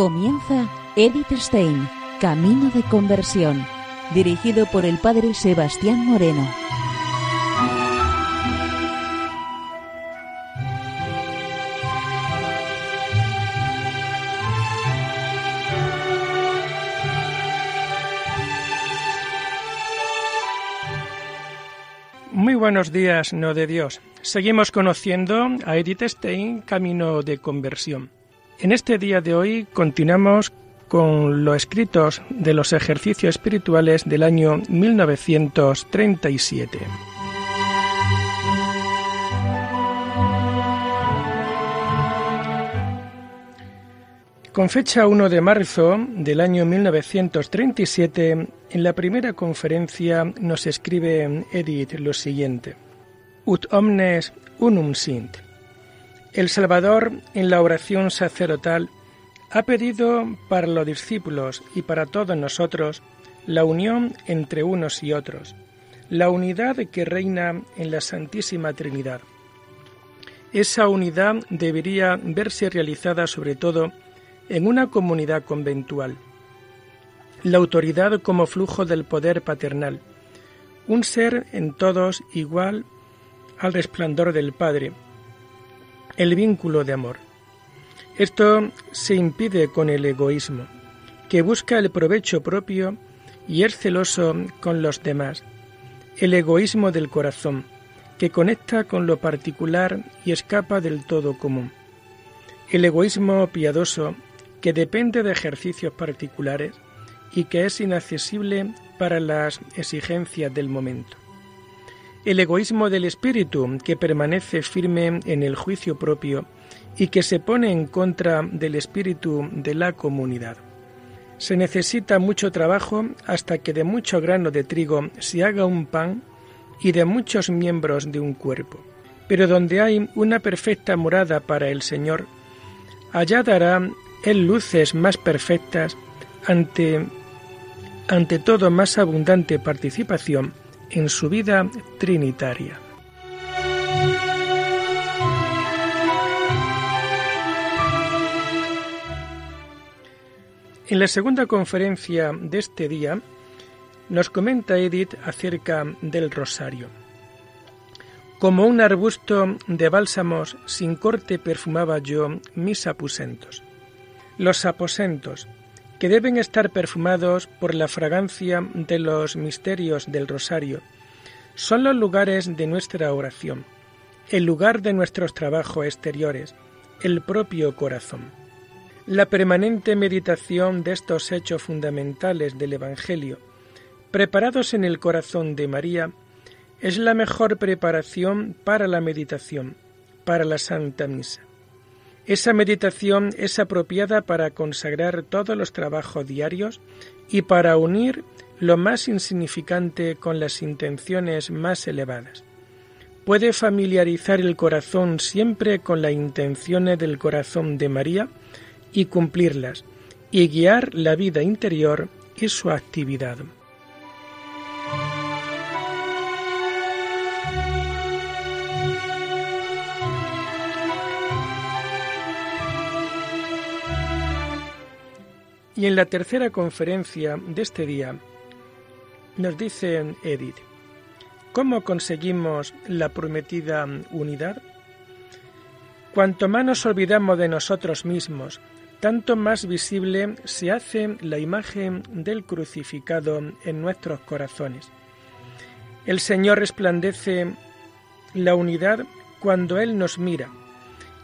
Comienza Edith Stein, Camino de Conversión, dirigido por el Padre Sebastián Moreno. Muy buenos días, no de Dios. Seguimos conociendo a Edith Stein, Camino de Conversión. En este día de hoy continuamos con los escritos de los ejercicios espirituales del año 1937. Con fecha 1 de marzo del año 1937, en la primera conferencia nos escribe Edith lo siguiente: Ut omnes unum sint. El Salvador, en la oración sacerdotal, ha pedido para los discípulos y para todos nosotros la unión entre unos y otros, la unidad que reina en la Santísima Trinidad. Esa unidad debería verse realizada sobre todo en una comunidad conventual. La autoridad como flujo del poder paternal, un ser en todos igual al resplandor del Padre, el vínculo de amor. Esto se impide con el egoísmo, que busca el provecho propio y es celoso con los demás, el egoísmo del corazón, que conecta con lo particular y escapa del todo común, el egoísmo piadoso que depende de ejercicios particulares y que es inaccesible para las exigencias del momento. El egoísmo del espíritu que permanece firme en el juicio propio y que se pone en contra del espíritu de la comunidad. Se necesita mucho trabajo hasta que de mucho grano de trigo se haga un pan y de muchos miembros de un cuerpo. Pero donde hay una perfecta morada para el Señor, allá dará él luces más perfectas ante, ante todo más abundante participación en su vida trinitaria. En la segunda conferencia de este día nos comenta Edith acerca del rosario. Como un arbusto de bálsamos sin corte perfumaba yo mis aposentos los aposentos, que deben estar perfumados por la fragancia de los misterios del rosario, son los lugares de nuestra oración, el lugar de nuestros trabajos exteriores, el propio corazón. La permanente meditación de estos hechos fundamentales del Evangelio, preparados en el corazón de María, es la mejor preparación para la meditación, para la Santa Misa. Esa meditación es apropiada para consagrar todos los trabajos diarios y para unir lo más insignificante con las intenciones más elevadas. Puede familiarizar el corazón siempre con las intenciones del corazón de María y cumplirlas, y guiar la vida interior y su actividad. Y en la tercera conferencia de este día nos dice Edith, ¿cómo conseguimos la prometida unidad? Cuanto más nos olvidamos de nosotros mismos, tanto más visible se hace la imagen del crucificado en nuestros corazones. El Señor resplandece la unidad cuando Él nos mira,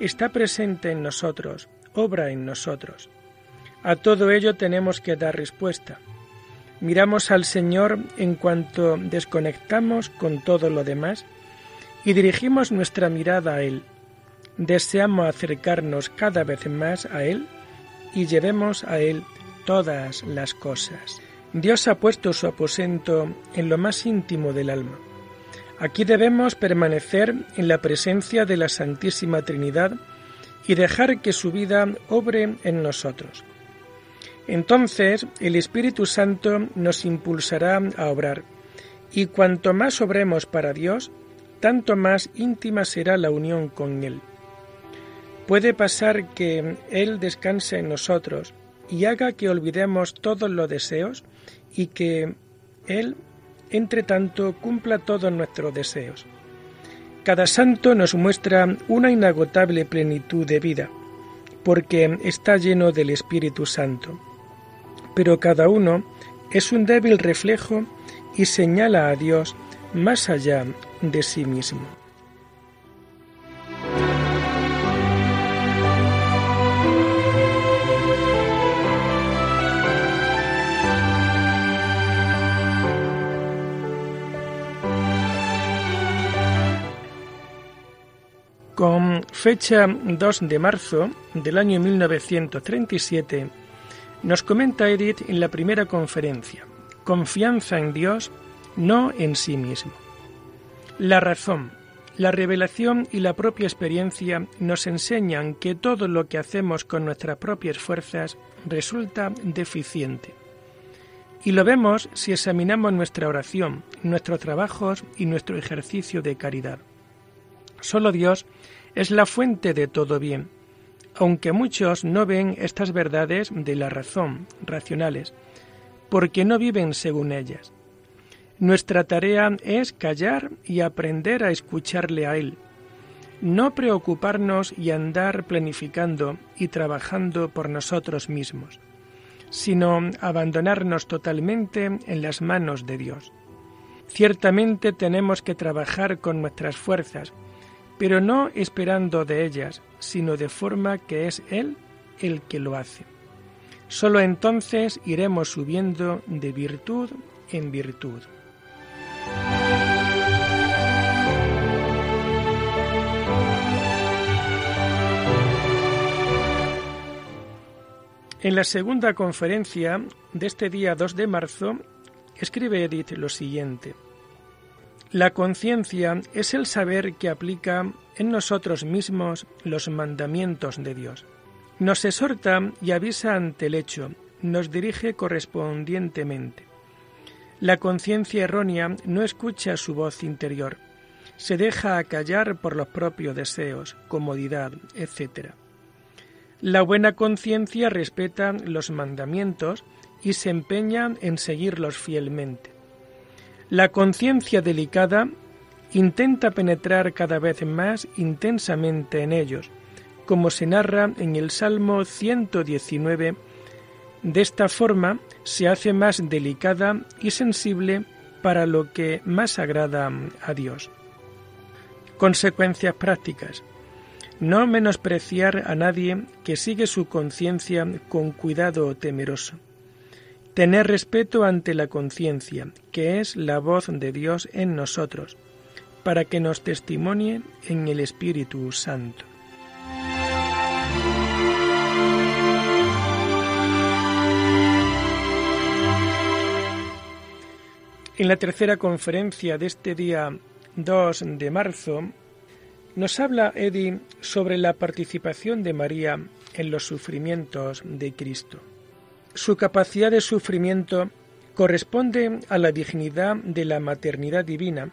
está presente en nosotros, obra en nosotros. A todo ello tenemos que dar respuesta. Miramos al Señor en cuanto desconectamos con todo lo demás y dirigimos nuestra mirada a Él. Deseamos acercarnos cada vez más a Él y llevemos a Él todas las cosas. Dios ha puesto su aposento en lo más íntimo del alma. Aquí debemos permanecer en la presencia de la Santísima Trinidad y dejar que su vida obre en nosotros. Entonces el Espíritu Santo nos impulsará a obrar, y cuanto más obremos para Dios, tanto más íntima será la unión con Él. Puede pasar que Él descanse en nosotros y haga que olvidemos todos los deseos y que Él, entre tanto, cumpla todos nuestros deseos. Cada santo nos muestra una inagotable plenitud de vida, porque está lleno del Espíritu Santo. Pero cada uno es un débil reflejo y señala a Dios más allá de sí mismo. Con fecha 2 de marzo del año 1937, nos comenta Edith en la primera conferencia, Confianza en Dios, no en sí mismo. La razón, la revelación y la propia experiencia nos enseñan que todo lo que hacemos con nuestras propias fuerzas resulta deficiente. Y lo vemos si examinamos nuestra oración, nuestros trabajos y nuestro ejercicio de caridad. Solo Dios es la fuente de todo bien, aunque muchos no ven estas verdades de la razón, racionales, porque no viven según ellas. Nuestra tarea es callar y aprender a escucharle a Él, no preocuparnos y andar planificando y trabajando por nosotros mismos, sino abandonarnos totalmente en las manos de Dios. Ciertamente tenemos que trabajar con nuestras fuerzas, pero no esperando de ellas, sino de forma que es Él el que lo hace. Solo entonces iremos subiendo de virtud en virtud. En la segunda conferencia de este día 2 de marzo, escribe Edith lo siguiente. La conciencia es el saber que aplica en nosotros mismos los mandamientos de Dios. Nos exhorta y avisa ante el hecho, nos dirige correspondientemente. La conciencia errónea no escucha su voz interior, se deja acallar por los propios deseos, comodidad, etc. La buena conciencia respeta los mandamientos y se empeña en seguirlos fielmente. La conciencia delicada intenta penetrar cada vez más intensamente en ellos, como se narra en el Salmo 119. De esta forma se hace más delicada y sensible para lo que más agrada a Dios. Consecuencias prácticas. No menospreciar a nadie que sigue su conciencia con cuidado temeroso. Tener respeto ante la conciencia, que es la voz de Dios en nosotros, para que nos testimonie en el Espíritu Santo. En la tercera conferencia de este día 2 de marzo, nos habla Edi sobre la participación de María en los sufrimientos de Cristo. Su capacidad de sufrimiento corresponde a la dignidad de la maternidad divina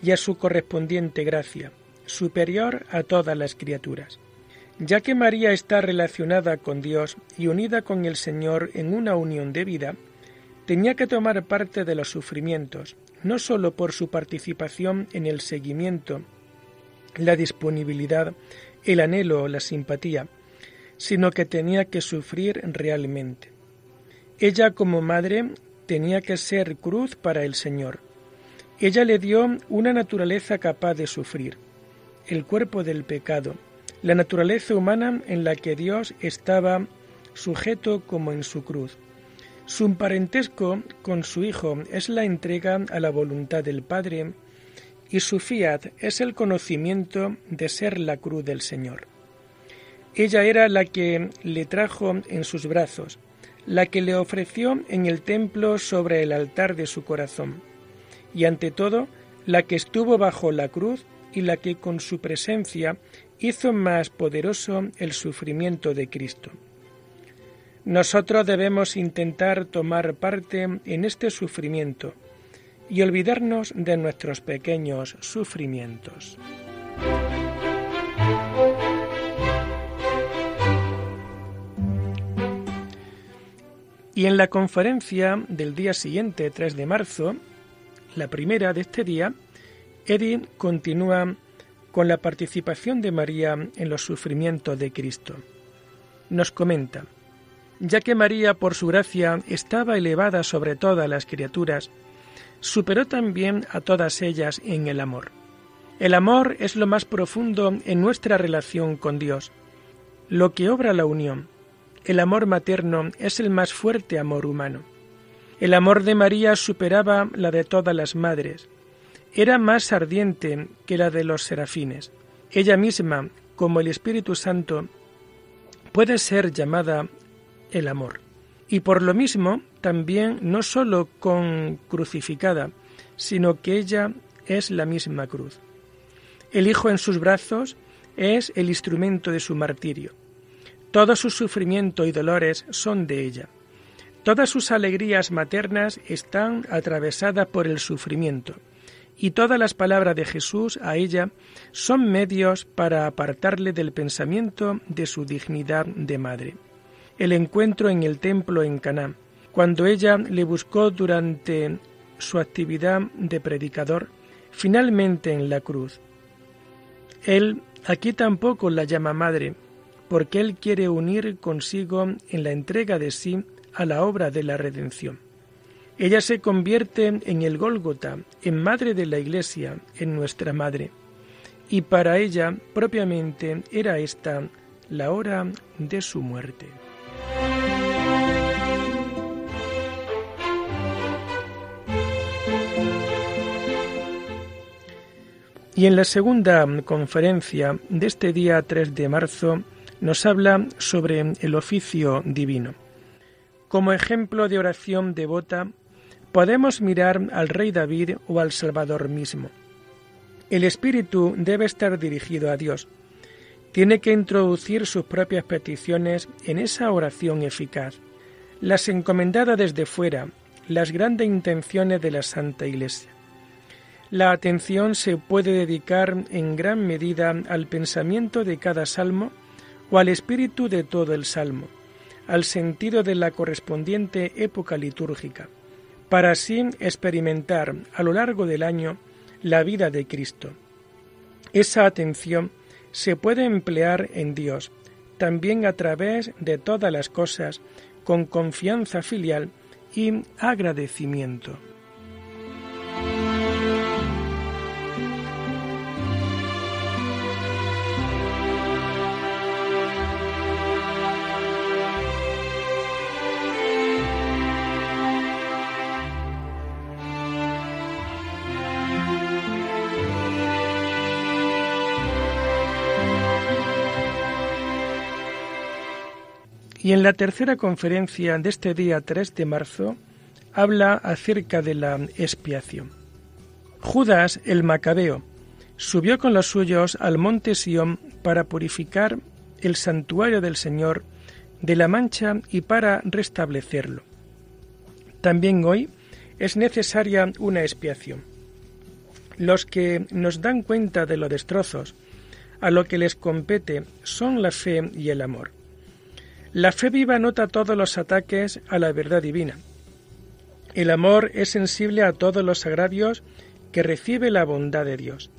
y a su correspondiente gracia, superior a todas las criaturas. Ya que María está relacionada con Dios y unida con el Señor en una unión de vida, tenía que tomar parte de los sufrimientos, no sólo por su participación en el seguimiento, la disponibilidad, el anhelo o la simpatía, sino que tenía que sufrir realmente. Ella como madre tenía que ser cruz para el Señor. Ella le dio una naturaleza capaz de sufrir, el cuerpo del pecado, la naturaleza humana en la que Dios estaba sujeto como en su cruz. Su parentesco con su Hijo es la entrega a la voluntad del Padre y su fiat es el conocimiento de ser la cruz del Señor. Ella era la que le trajo en sus brazos, la que le ofreció en el templo sobre el altar de su corazón, y ante todo la que estuvo bajo la cruz y la que con su presencia hizo más poderoso el sufrimiento de Cristo. Nosotros debemos intentar tomar parte en este sufrimiento y olvidarnos de nuestros pequeños sufrimientos. Y en la conferencia del día siguiente, 3 de marzo, la primera de este día, Edith continúa con la participación de María en los sufrimientos de Cristo. Nos comenta, ya que María por su gracia estaba elevada sobre todas las criaturas, superó también a todas ellas en el amor. El amor es lo más profundo en nuestra relación con Dios, lo que obra la unión. El amor materno es el más fuerte amor humano. El amor de María superaba la de todas las madres, era más ardiente que la de los serafines. Ella misma, como el Espíritu Santo, puede ser llamada el amor. Y por lo mismo, también no sólo con crucificada, sino que ella es la misma cruz. El Hijo en sus brazos es el instrumento de su martirio. Todo su sufrimiento y dolores son de ella. Todas sus alegrías maternas están atravesadas por el sufrimiento y todas las palabras de Jesús a ella son medios para apartarle del pensamiento de su dignidad de madre. El encuentro en el templo en Caná, cuando ella le buscó durante su actividad de predicador, finalmente en la cruz. Él aquí tampoco la llama madre, porque él quiere unir consigo en la entrega de sí a la obra de la redención. Ella se convierte en el Gólgota, en madre de la Iglesia, en nuestra madre. Y para ella propiamente era esta la hora de su muerte. Y en la segunda conferencia de este día 3 de marzo nos habla sobre el oficio divino. Como ejemplo de oración devota, Podemos mirar al rey David o al Salvador mismo. El espíritu debe estar dirigido a Dios. Tiene que introducir sus propias peticiones en esa oración eficaz. Las encomendadas desde fuera, las grandes intenciones de la Santa Iglesia. La atención se puede dedicar en gran medida al pensamiento de cada salmo al espíritu de todo el salmo, al sentido de la correspondiente época litúrgica para así experimentar a lo largo del año la vida de Cristo. Esa atención se puede emplear en Dios, también a través de todas las cosas, con confianza filial y agradecimiento. Y en la tercera conferencia de este día 3 de marzo habla acerca de la expiación. Judas el Macabeo subió con los suyos al monte Sión para purificar el santuario del Señor de la mancha y para restablecerlo. También hoy es necesaria una expiación. Los que nos dan cuenta de los destrozos, a lo que les compete son la fe y el amor. La fe viva nota todos los ataques a la verdad divina. El amor es sensible a todos los agravios que recibe la bondad de Dios.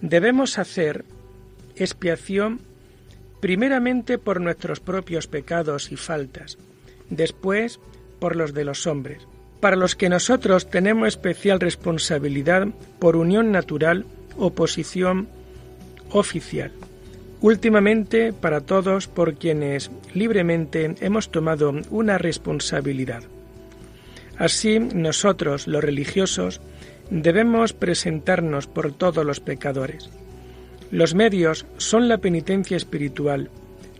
Debemos hacer expiación primeramente por nuestros propios pecados y faltas, después por los de los hombres, para los que nosotros tenemos especial responsabilidad por unión natural o posición oficial últimamente para todos por quienes libremente hemos tomado una responsabilidad. Así nosotros, los religiosos, debemos presentarnos por todos los pecadores. Los medios son la penitencia espiritual,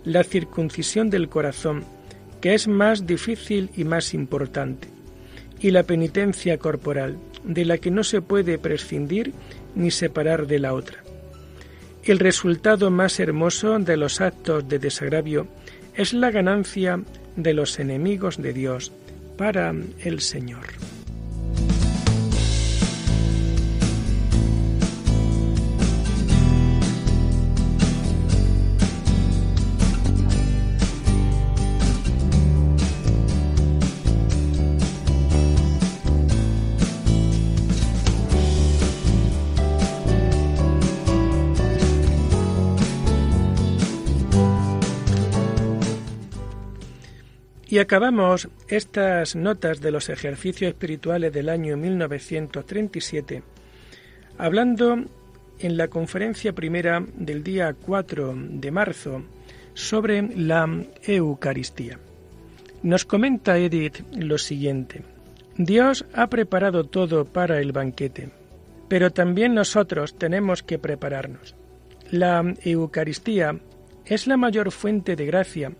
la circuncisión del corazón, que es más difícil y más importante, y la penitencia corporal, de la que no se puede prescindir ni separar de la otra. El resultado más hermoso de los actos de desagravio es la ganancia de los enemigos de Dios para el Señor. Y acabamos estas notas de los ejercicios espirituales del año 1937 hablando en la conferencia primera del día 4 de marzo sobre la Eucaristía. Nos comenta Edith lo siguiente. Dios ha preparado todo para el banquete, pero también nosotros tenemos que prepararnos. La Eucaristía es la mayor fuente de gracia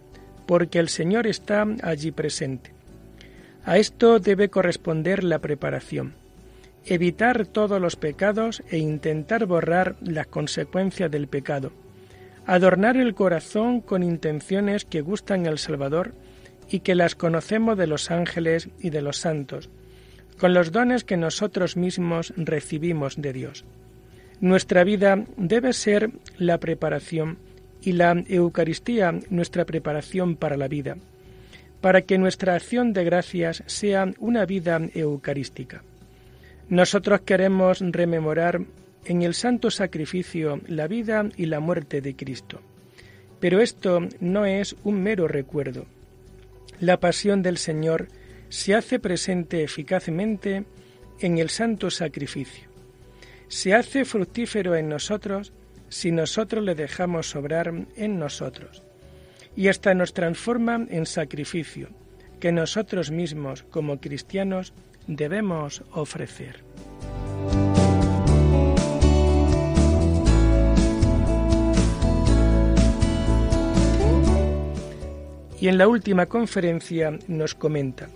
porque el Señor está allí presente. A esto debe corresponder la preparación, evitar todos los pecados e intentar borrar las consecuencias del pecado, adornar el corazón con intenciones que gustan al Salvador y que las conocemos de los ángeles y de los santos, con los dones que nosotros mismos recibimos de Dios. Nuestra vida debe ser la preparación y la Eucaristía nuestra preparación para la vida, para que nuestra acción de gracias sea una vida eucarística. Nosotros queremos rememorar en el santo sacrificio la vida y la muerte de Cristo. Pero esto no es un mero recuerdo. La pasión del Señor se hace presente eficazmente en el santo sacrificio. Se hace fructífero en nosotros si nosotros le dejamos sobrar en nosotros. Y hasta nos transforma en sacrificio que nosotros mismos como cristianos debemos ofrecer. Y en la última conferencia nos comenta,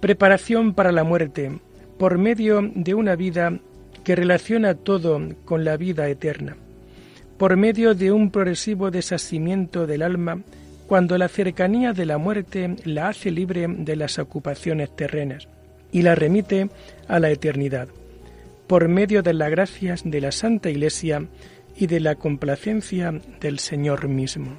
preparación para la muerte por medio de una vida que relaciona todo con la vida eterna por medio de un progresivo desasimiento del alma cuando la cercanía de la muerte la hace libre de las ocupaciones terrenas y la remite a la eternidad, por medio de las gracias de la Santa Iglesia y de la complacencia del Señor mismo.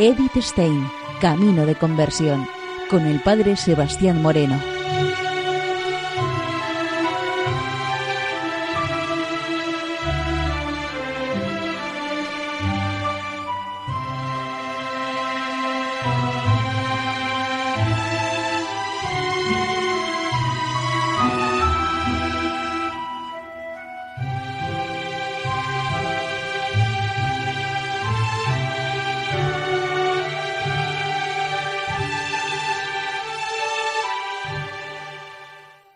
Edith Stein, Camino de Conversión, con el Padre Sebastián Moreno.